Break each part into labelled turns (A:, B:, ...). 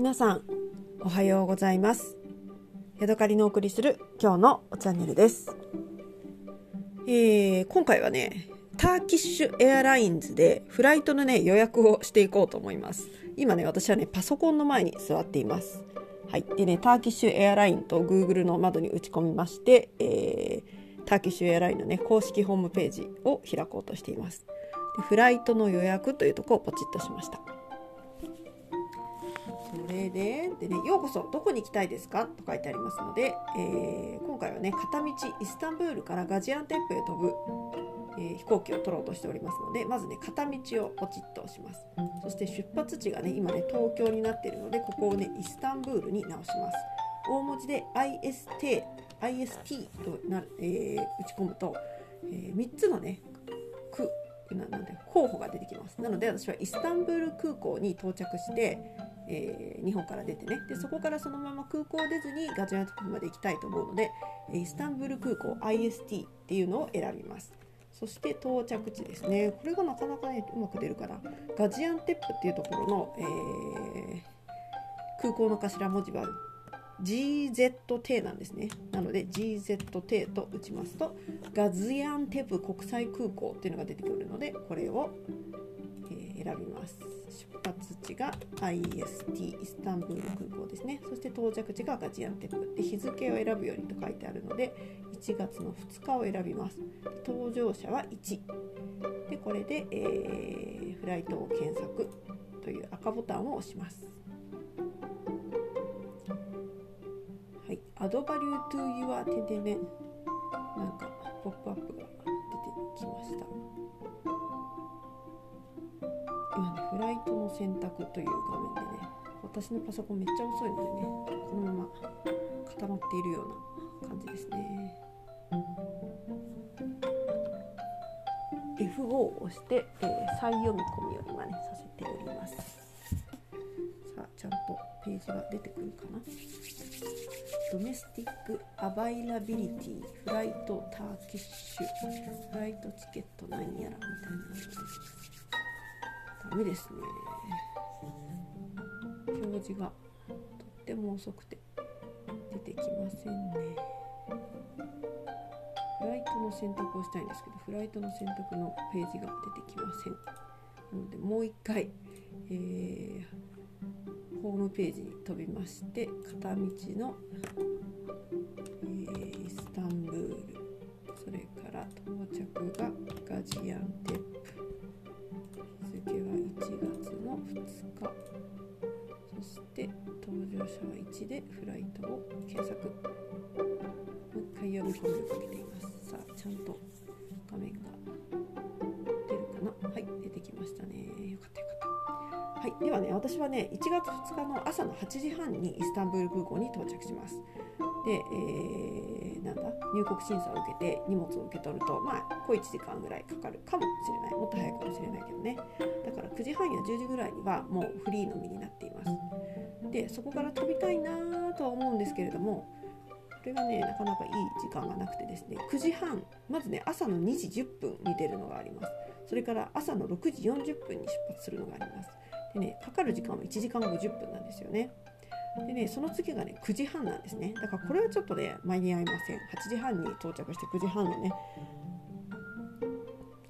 A: 皆さんおはようございます。ヤドカリのお送りする今日のチャンネルです、えー、今回はねターキッシュエアラインズでフライトのね予約をしていこうと思います。今ね私はねパソコンの前に座っています。はい。でねターキッシュエアラインと Google の窓に打ち込みまして、えー、ターキッシュエアラインのね公式ホームページを開こうとしています。でフライトの予約というところをポチッとしました。それで、ね、ようこそどこに行きたいですか？と書いてありますので、えー、今回はね片道イスタンブールからガジアンテップへ飛ぶ、えー、飛行機を取ろうとしておりますのでまずね片道をポチッと押します。そして出発地がね今ね東京になっているのでここをねイスタンブールに直します。大文字で IST, IST とな、えー、打ち込むと、えー、3つのね区なので候補が出てきます。なので私はイスタンブール空港に到着して、えー、日本から出てね。でそこからそのまま空港を出ずにガジアンテップまで行きたいと思うのでイスタンブール空港 IST っていうのを選びます。そして到着地ですね。これがなかなかねうまく出るからガジアンテップっていうところの、えー、空港の頭文字は GZT なんですね。なので GZT と打ちますとガズヤンテプ国際空港っていうのが出てくるのでこれを、選びます。出発地が IST イスタンブール空港ですね。そして到着地がガジアンテップで日付を選ぶようにと書いてあるので1月の2日を選びます。搭乗者は1でこれで、えー、フライトを検索という赤ボタンを押します。はい、アドバリュートゥーユアテでね、なんかポップアップが出てきました。今ね、フライトの選択という画面でね、私のパソコンめっちゃ遅いのでね、このまま固まっているような感じですね。F5 を押して、えー、再読み込みを今ね、させております。さあ、ちゃんとページが出てくるかな。Domestic availability flight Turkish flight ticket なんやらみたいなのがダメですね。表示がとっても遅くて出てきませんね。フライトの選択をしたいんですけどフライトの選択のページが出てきません。なのでもう一回、えーホームページに飛びまして片道の、えー、イスタンブールそれから到着がガジアンテッ2日。そして搭乗者は1でフライトを検索。もう一回読み込みをかけています。さあちゃんと画面がではね私はね1月2日の朝の8時半にイスタンブール空港に到着します。で、えー、なんだ？入国審査を受けて荷物を受け取るとまあ小1時間ぐらいかかるかもしれない。もっと早いかもしれないけどね。だから9時半や10時ぐらいにはもうフリーの身になっています。でそこから飛びたいなとは思うんですけれどもこれがねなかなかいい時間がなくてですね9時半まずね朝の2時10分に出るのがあります。それから朝の6時40分に出発するのがあります。でね、かかる時間は1時間50分なんですよね。でね、その次がね、9時半なんですね。だからこれはちょっとね、間に合いません。8時半に到着して9時半のね、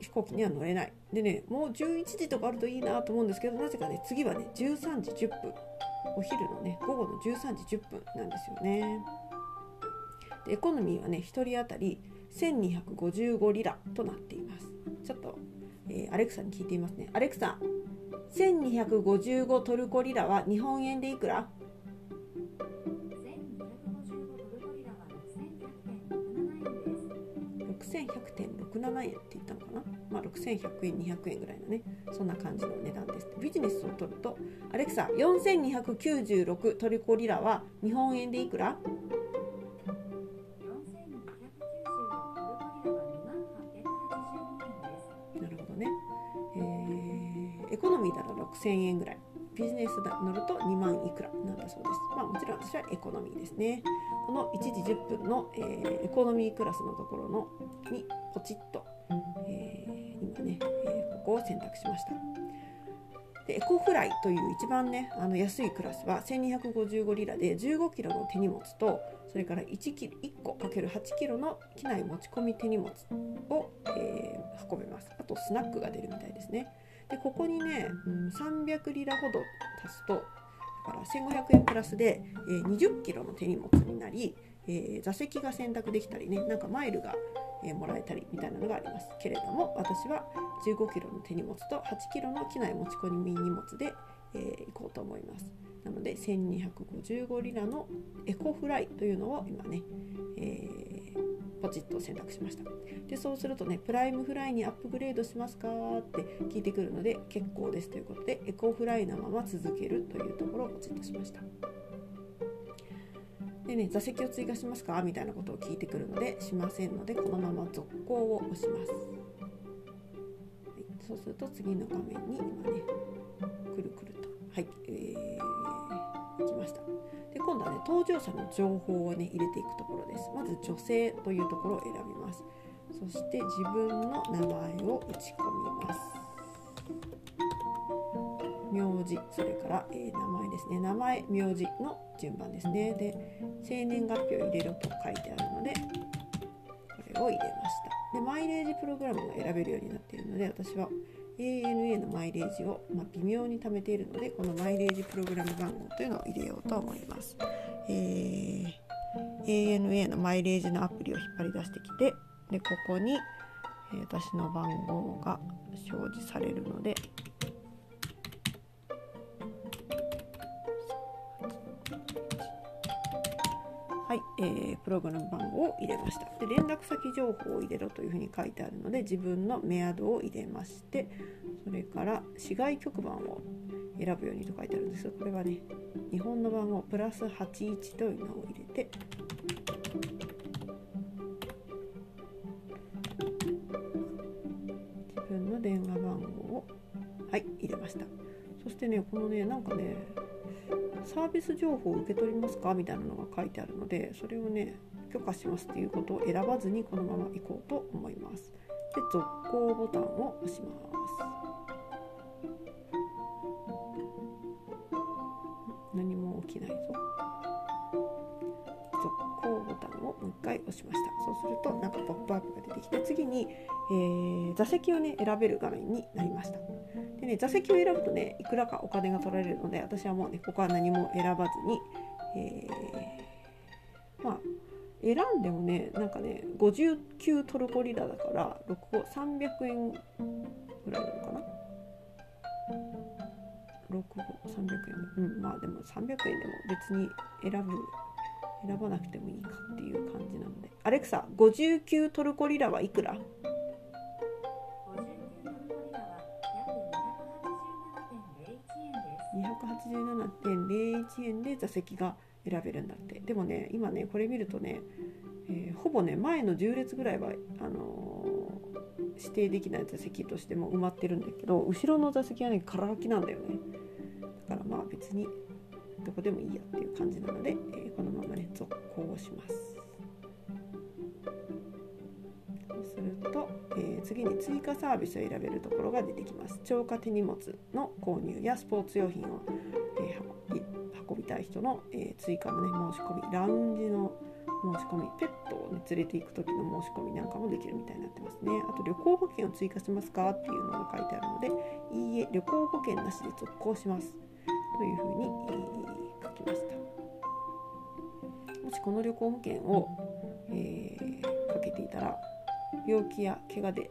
A: 飛行機には乗れない。でね、もう11時とかあるといいなと思うんですけど、なぜかね、次はね、13時10分。お昼のね、午後の13時10分なんですよね。で、エコノミーはね、1人当たり1255リラとなっています。ちょっと、えー、アレクサに聞いていますね。アレクサ、1255トルコリラは日本円でいくら？6100.67円って言ったのかな、まあ、6100円200円ぐらいのねそんな感じの値段です。ビジネスを取るとアレクサ4296トルコリラは日本円でいくら？コノミーだと6000円ぐらいビジネスだ乗ると2万いくらなんだそうです。まあもちろん私はエコノミーですね。この1時10分の、えー、エコノミークラスのところのにポチッと、えー、今ね、えー、ここを選択しました。でエコフライという一番ねあの安いクラスは1255リラで15キロの手荷物とそれから1キ1個 ×8 キロの機内持ち込み手荷物を、えー、運べますあとスナックが出るみたいですねでここにね、うん、300リラほど足すとだから1500円プラスで、えー、20キロの手荷物になり、えー、座席が選択できたりねなんかマイルが、えー、もらえたりみたいなのがあります。けれども私は15キロの手荷物と8キロの機内持ち込み荷物で、えー、行こうと思います。なので1255リラのエコフライというのを今ね、えー、ポチッと選択しました。でそうするとねプライムフライにアップグレードしますかって聞いてくるので結構ですということでエコフライのまま続けるというところをポチッとしました。でね座席を追加しますか？みたいなことを聞いてくるのでしませんのでこのまま続行を押します、はい、そうすると次の画面に今ねくるくると。はい、えー、度はね。搭乗者の情報をね入れていくところです。まず女性というところを選びます。そして自分の名前を打ち込みます。名字。それから、えー、名前ですね。名前名字の順番ですね。で生年月日を入れろと書いてあるのでこれを入れました。でマイレージプログラムが選べるようになっているので私は ANA のマイレージを、まあ、微妙に貯めているのでこのマイレージプログラム番号というのを入れようと思います、えー、ANA のマイレージのアプリを引っ張り出してきてでここに、え、私の番号が表示されるのではい、えー、プログラム番号を入れました。で連絡先情報を入れろというふうに書いてあるので自分のメアドを入れましてそれから市外局番を選ぶようにと書いてあるんです。がこれはね日本の番号プラス81というのを入れて自分の電話番号をはい入れました。そしてねこのねなんかねサービス情報を受け取りますか？みたいなのが書いてあるのでそれをね許可しますっていうことを選ばずにこのまま行こうと思います。で続行ボタンを押します。何も起きないぞ。押しました。そうするとなんかポップアップが出てきて次に、えー、座席をね選べる画面になりました。でね座席を選ぶとねいくらかお金が取られるので私はもうねここは何も選ばずに、えー、まあ選んでもねなんかね59トルコリラだから6 300円ぐらいなのかな？6 300円。うんまあでも300円でも別に選ぶ選ばなくてもいいかっていう感じなので。アレクサ59トルコリラはいくら？287.01円で座席が選べるんだって。でもね今ねこれ見るとね、えー、ほぼね前の10列ぐらいはあのー、指定できない座席としても埋まってるんだけど後ろの座席はね空空きなんだよね。だからまあ別にどこでもいいやっていう感じなので、えー、このままね続行します。そうすると、えー、次に追加サービスを選べるところが出てきます。超過手荷物の購入やスポーツ用品を、えー、運びたい人の、え追加のね申し込みラウンジの申し込みペットを、ね、連れて行く時の申し込みなんかもできるみたいになってますね。あと旅行保険を追加しますかっていうのが書いてあるのでいいえ旅行保険なしで続行します。というふうに、きました。もしこの旅行保険を、えー、かけていたら病気や怪我で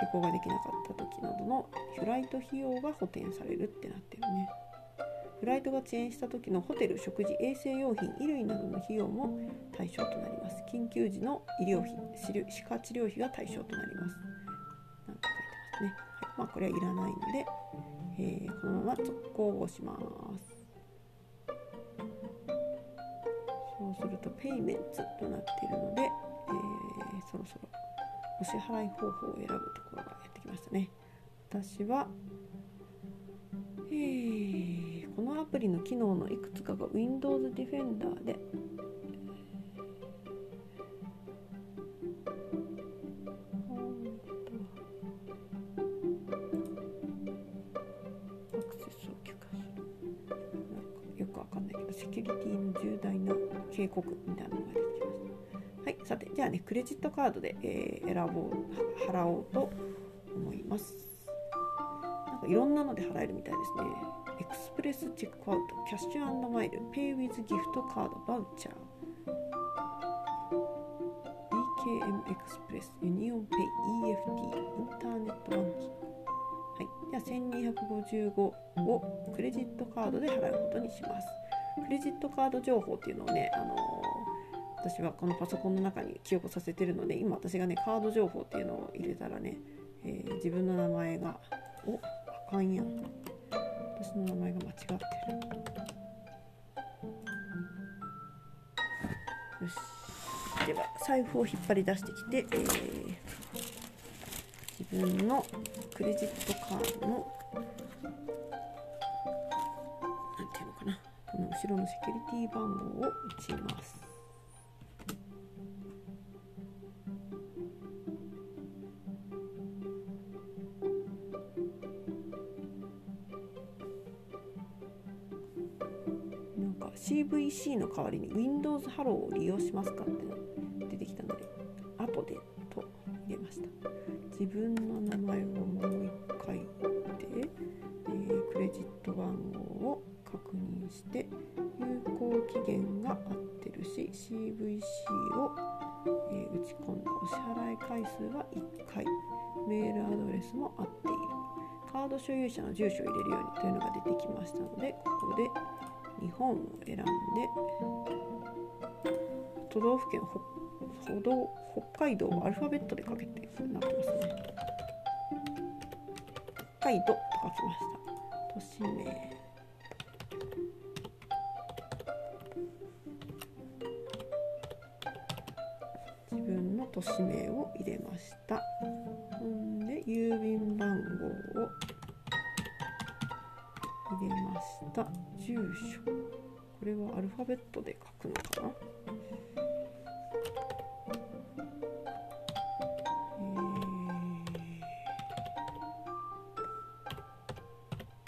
A: 旅行ができなかった時などのフライト費用が補填されるってなってるね。フライトが遅延した時のホテル食事衛生用品衣類などの費用も対象となります。緊急時の医療費歯科治療費が対象となります。なんて書いてますね、はい。まあ、これはいらないのでえー、このまま続行をします。そうするとペイメンツとなっているので、えー、そろそろお支払い方法を選ぶところがやってきましたね。私は、えー、このアプリの機能のいくつかが Windows Defender でかんないけどセキュリティの重大な警告みたいなのが出てきました。はいさてじゃあねクレジットカードで、えー、選ぼう払おうと思います。なんかいろんなので払えるみたいですね。 Express checkout cash mile pay with gift card voucher BKM Express UnionPay EFT internet banking。はい、では1255をクレジットカードで払うことにします。クレジットカード情報っていうのをね、あの、私はこのパソコンの中に記憶させてるので今私がねカード情報っていうのを入れたらね、えー、自分の名前がおあかんやん。私の名前が間違ってる。よし。では財布を引っ張り出してきて、えー自分のクレジットカードのろのセキュリティ番号を打ちますなんか CVC の代わりに Windows ハローを利用しますかって出てきたので後でと入れました。自分て有効期限が合ってるし CVC を、えー、打ち込んだお支払い回数は1回。メールアドレスも合っている。カード所有者の住所を入れるようにというのが出てきましたのでここで日本を選んで都道府県歩道北海道をアルファベットでかけてなってますね。北海道と書きました。都市名。都市名を入れました。んで郵便番号を入れました。住所。これはアルファベットで書くのかな？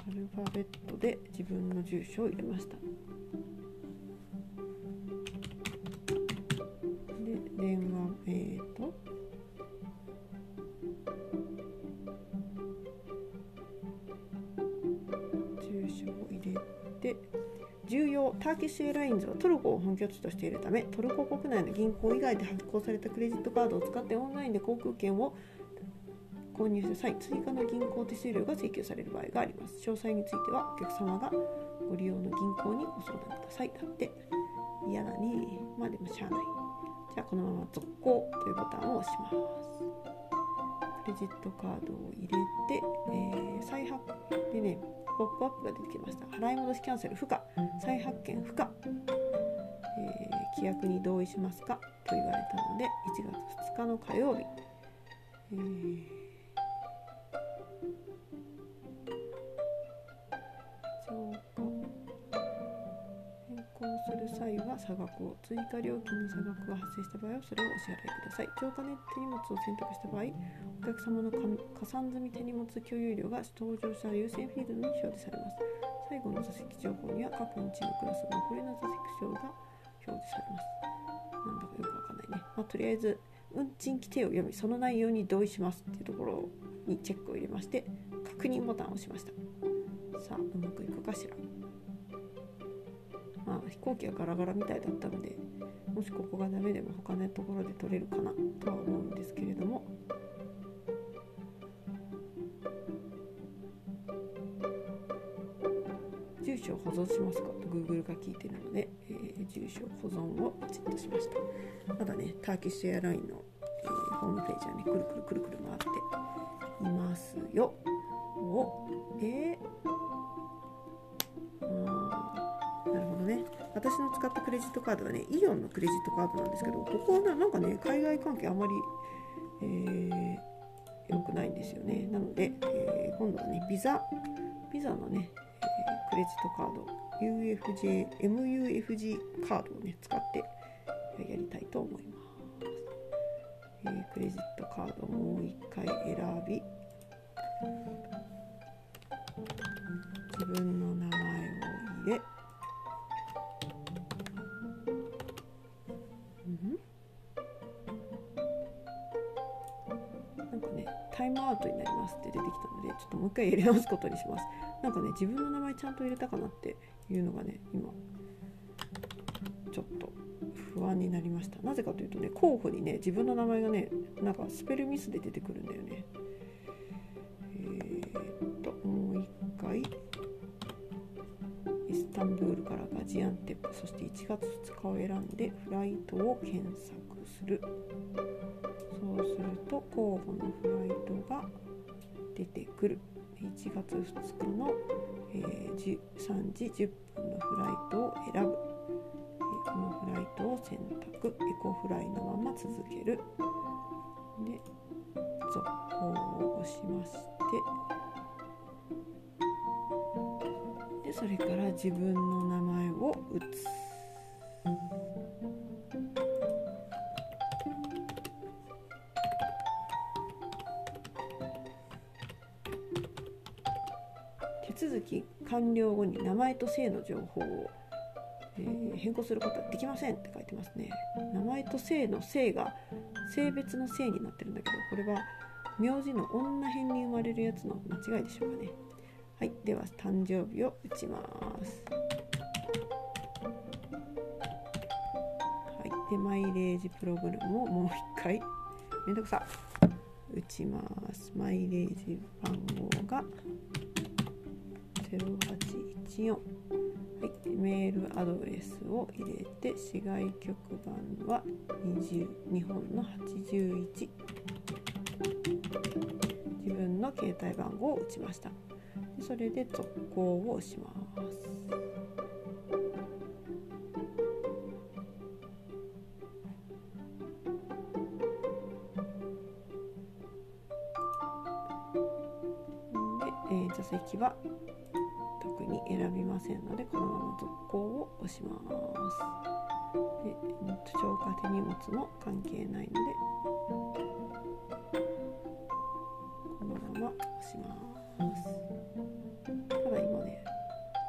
A: アルファベットで自分の住所を入れました。ーキッシュエラインズはトルコを本拠地としているためトルコ国内の銀行以外で発行されたクレジットカードを使ってオンラインで航空券を購入した際追加の銀行手数料が請求される場合があります。詳細についてはお客様がご利用の銀行にご相談くださいだって嫌だねまあでもしゃあないじゃあこのまま続行というボタンを押します。クレジットカードを入れて、えー、再発でねポップアップが出てきました。払い戻しキャンセル不可。再発見不可、えー、規約に同意しますか？と言われたので1月2日の火曜日、えーする際は差額を追加料金の差額が発生した場合はそれをお支払いください。超過ネ手荷物を選択した場合お客様の加算済み手荷物共有量が登場した優先フィールドに表示されます。最後の座席情報には各運賃のクラスの残りの座席表が表示されます。なんだかよくわかんないね、まあ、とりあえず運賃規定を読み。その内容に同意します。っていうところにチェックを入れまして確認ボタンを押しましたさあうまくいくかしら。まあ、飛行機がガラガラみたいだったのでもしここがダメでも他のところで取れるかなとは思うんですけれども。住所を保存しますか？と Google が聞いてるので、えー、住所保存をポチッとしました。まだねターキッシュエアラインの、えー、ホームページはねくるくるくるくる回っていますよ。おえー、あね私の使ったクレジットカードはねイオンのクレジットカードなんですけどここはなんかね海外関係あまり、えー、良くないんですよね。なので、えー、今度はねビザビザのね、えー、クレジットカード UFJ MUFG カードをね使ってやりたいと思います、えー、クレジットカードもう一回選び自分の名前を入れタイムアウトになりますって出てきたのでちょっともう一回入れ直すことにします。なんかね自分の名前ちゃんと入れたかなっていうのがね今ちょっと不安になりました。なぜかというとね候補にね自分の名前がねなんかスペルミスで出てくるんだよね。えー、っともう一回。イスタンブールからガジアンテップそして1月2日を選んでフライトを検索。する。そうすると候補のフライトが出てくる。1月2日の、えー、3時10分のフライトを選ぶ、えー、このフライトを選択。エコフライのまま続ける。で続行を押しまして。でそれから自分の名前を打つ。完了後に名前と姓の情報を、えー、変更することはできませんって書いてますね。名前と姓の姓が性別の姓になってるんだけどこれは名字の女編に生まれるやつの間違いでしょうかね。はいでは誕生日を打ちます。はいでマイレージプログラムをもう一回。めんどくさ。打ちます。マイレージ番号が0814はい、メールアドレスを入れて市外局番は20日本の81自分の携帯番号を打ちました。それで続行をします。で、えー、座席はびませんのでこのまま続行を押します。で消化手荷物も関係ないのでこのまま押します。ただ今ね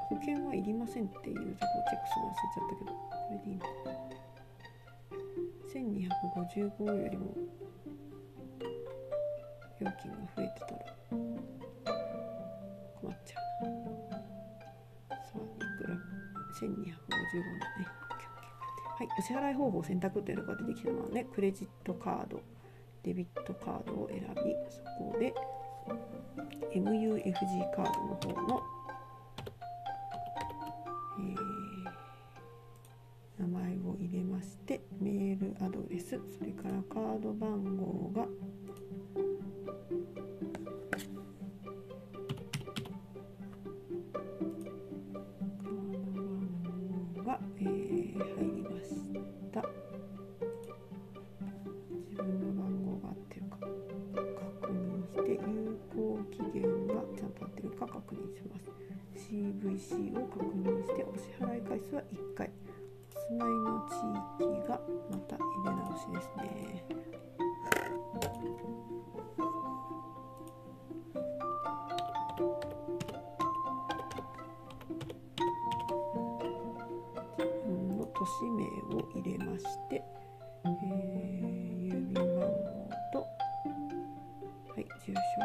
A: 保険はいりませんっていうとこをチェックするの忘れちゃったけどこれでいいのか1255よりも料金が増えてたら。1255だね。はい、お支払い方法選択というのが出てきたのはねクレジットカードデビットカードを選びそこで MUFG カードの方の、えー、名前を入れましてメールアドレスそれからカード番号が、か確認します。CVC を確認してお支払い回数は1回。お住まいの地域がまた入れ直しですね。都市名を入れまして、えー、郵便番号と、はい、住所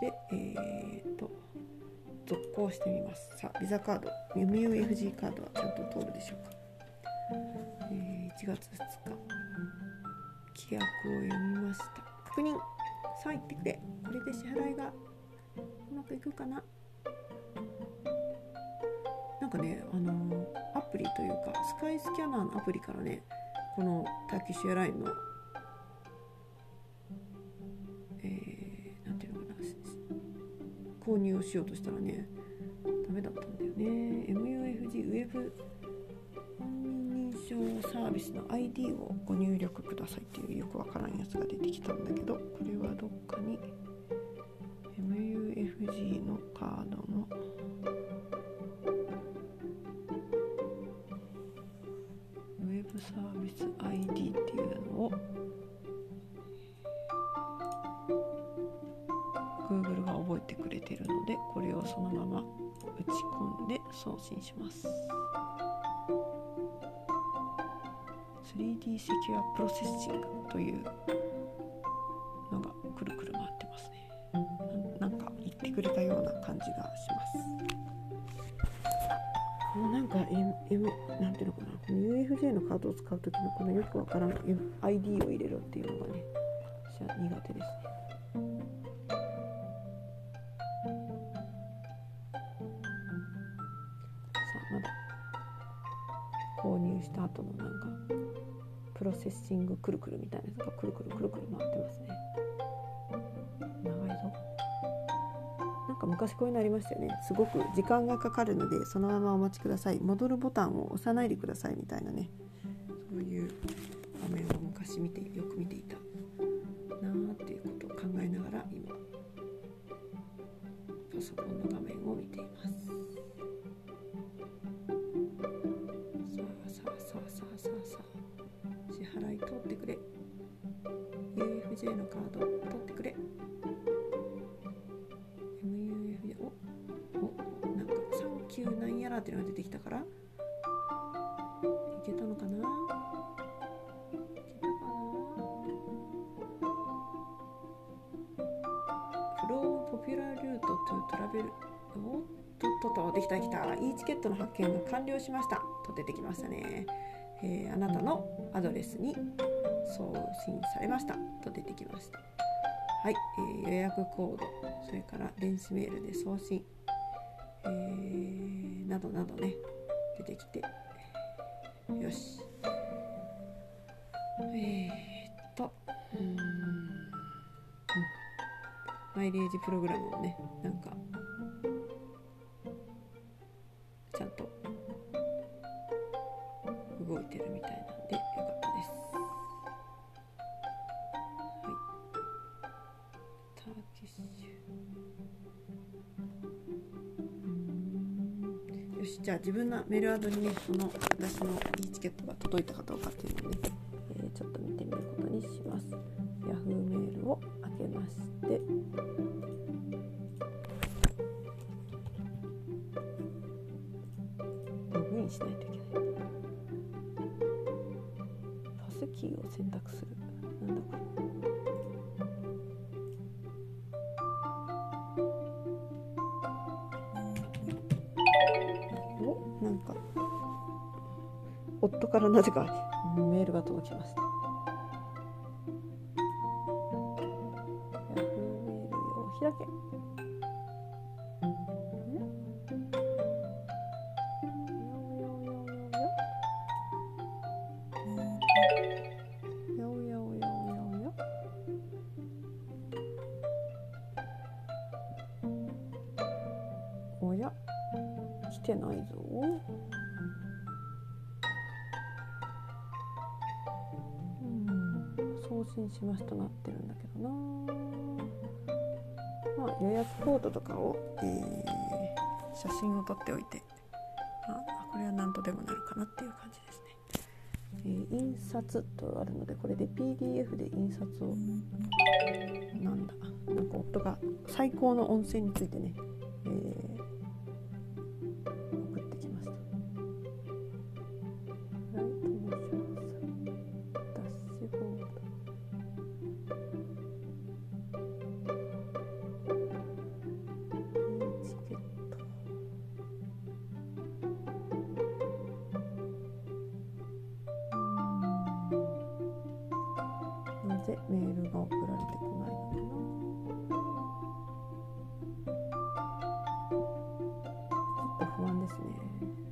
A: でえー、と続行してみます。さあビザカード。MUFG カードはちゃんと通るでしょうか、えー、1月2日規約を読みました。確認。さあ言ってくれ。これで支払いがうまくいくかな。なんかね、あのー、アプリというかスカイスキャナーのアプリからねこのターキッシュエアラインの、購入をしようとしたらねダメだったんだよね。MUFG ウェブ本人認証サービスの ID をご入力くださいっていうよくわからんやつが出てきたんだけどこれはどっかに MUFG の信します。3D セキュアプロセッシングというのがくるくる回ってますね。なんか言ってくれたような感じがします。もうなんか、M M、なんていうのかな。この UFJ のカードを使う時のこのよくわからん ID を入れろっていうのがね私は苦手ですね。後のなんかプロセッシングくるくるみたいなやつがくるくるくるくる回ってますね。長いぞ。なんか昔こういうのありましたよね。すごく時間がかかるのでそのままお待ちください。戻るボタンを押さないでくださいみたいなね。UFJ のカード取ってくれ。MUFJ おおなんか「サンキューなんやら」っていうのが出てきたから。いけたのかな？いけたかな？フローポピュラールートトゥトラベル。おっとっとっとできたできた e チケットの発見が完了しました。と出てきましたね、えーあなたのアドレスに送信されました。と出てきました。はい、えー予約コードそれから電子メールで送信、えーなどなどね出てきて。よし。えー、っとうん。マイレージプログラムもねなんか自分のメールアドにねその私の e チケットが届いたかどうかっていうのをね、えーちょっと見てみることにします。Yahoo メールを開けまして。ログインしないといけない。パスキーを選択する。なんだこれ。夫からなぜかメールが届きました。信しました。なってるんだけどな。まあ予約コードとかを、えー写真を撮っておいて。あこれは何とでもなるかなっていう感じですね、えー印刷とあるのでこれで PDF で印刷を。なんだ。なんか夫が最高の温泉についてね、ですね。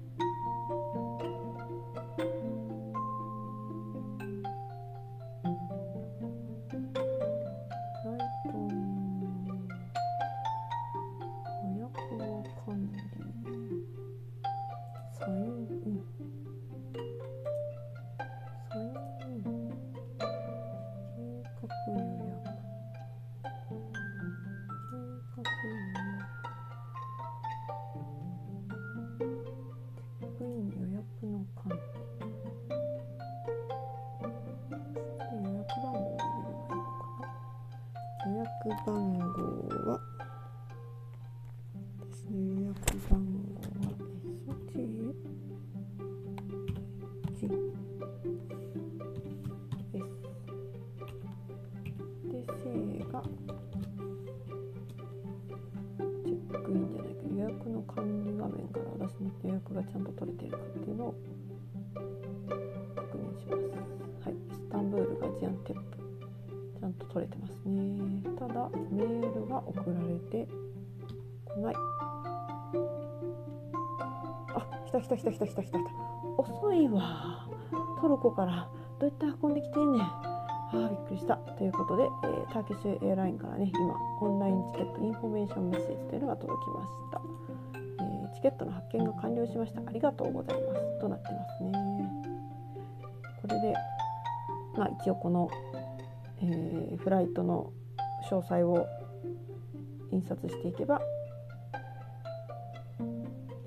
A: 約の管理画面から私の予約がちゃんと取れているかっていうのを確認します。はいイスタンブールガジアンテップちゃんと取れてますね。ただメールが送られてこない。あ来た来た来た来た来た来た。遅いわ。トルコからどうやって運んできてんねん。あびっくりした。ということで、えーターキッシュエアラインからね今 online ticket information message というのが届きました、えーチケットの発券が完了しました。ありがとうございます。となってますね。これでまあ一応この、えーフライトの詳細を印刷していけばいい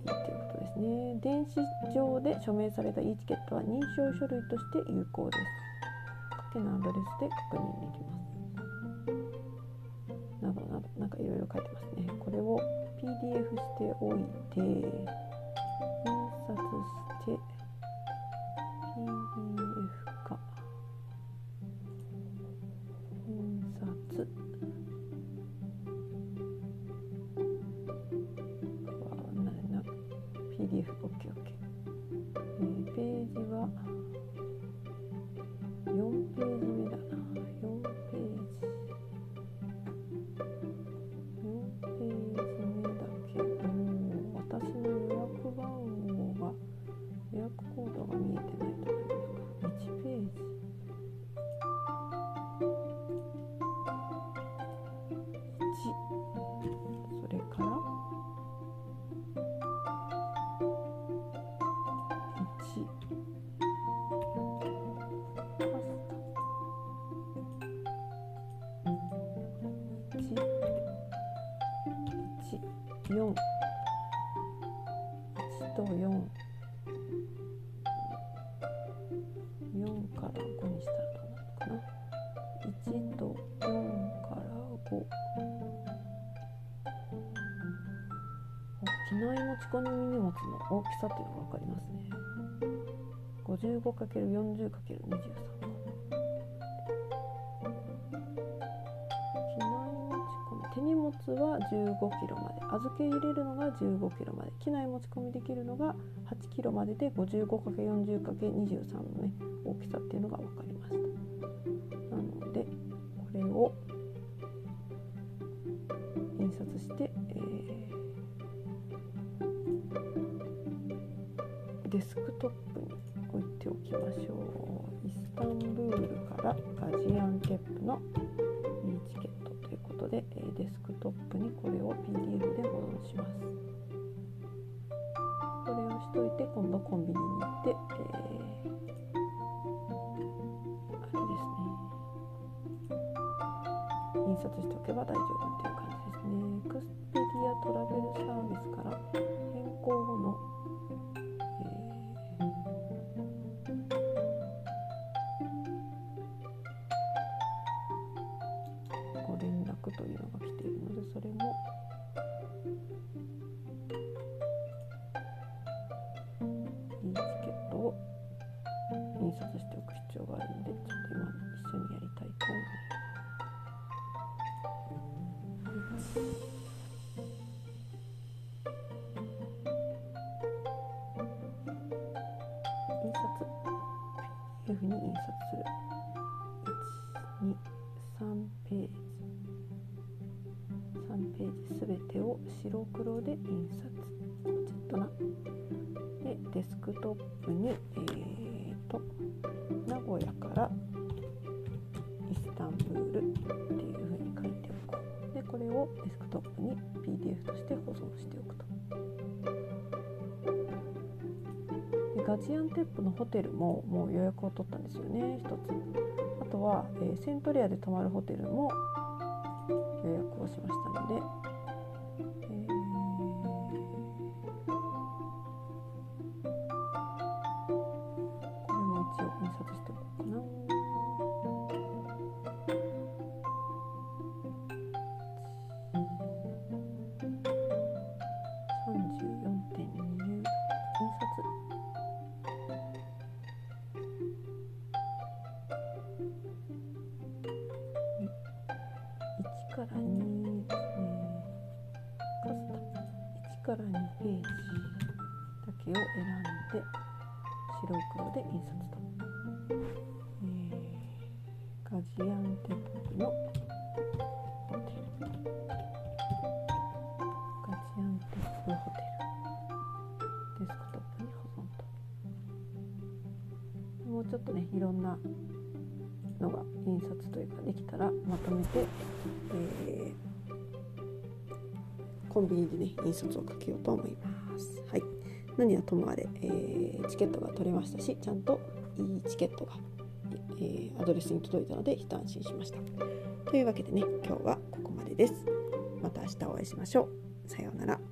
A: ということですね。電子上で署名された e チケットは認証書類として有効です。手のアドレスで確認できます。などなどなんかいろいろ書いてますね。これを PDF しておいて印刷して4 1と4 4から5にしたらどうなるかな。1と4から5機内持ち込み荷物の大きさっていうのが分かりますね。55×40×23 機内持ち込み。手荷物は15キロまで。預け入れるのが15キロまで機内持ち込みできるのが8キロまでで 55×40×23 のね大きさっていうのが分かりました。なのでこれを印刷して、えーデスクトップに置いておきましょう。イスタンブールからガジアンテップので、デスクトップにこれを PDF で保存します。これをしといて今度コンビニに行って、えーあれですね。印刷しておけば大丈夫という23ページ3ページすべてを白黒で印刷。ちょっとなでデスクトップにえー、と名古屋からイスタンブールっていうふうに書いておこうでこれをデスクトップに PDF として保存しておくと。でガジアンテップのホテルももう予約を取ったんですよね一つ。とは、えーセントレアで泊まるホテルも予約をしましたので、1から2ですねカスタ1から2ページだけを選んで白黒で印刷と、えー、ガジアンテップのホテル。ガジアンテップホテルデスクトップに保存と。もうちょっとねいろんなが印刷というかできたらまとめて、えー、コンビニでね印刷をかけようと思います。はい、何はともあれ、えー、チケットが取れましたしちゃんといいチケットが、えー、アドレスに届いたので一安心しました。というわけでね今日はここまでです。また明日お会いしましょう。さようなら。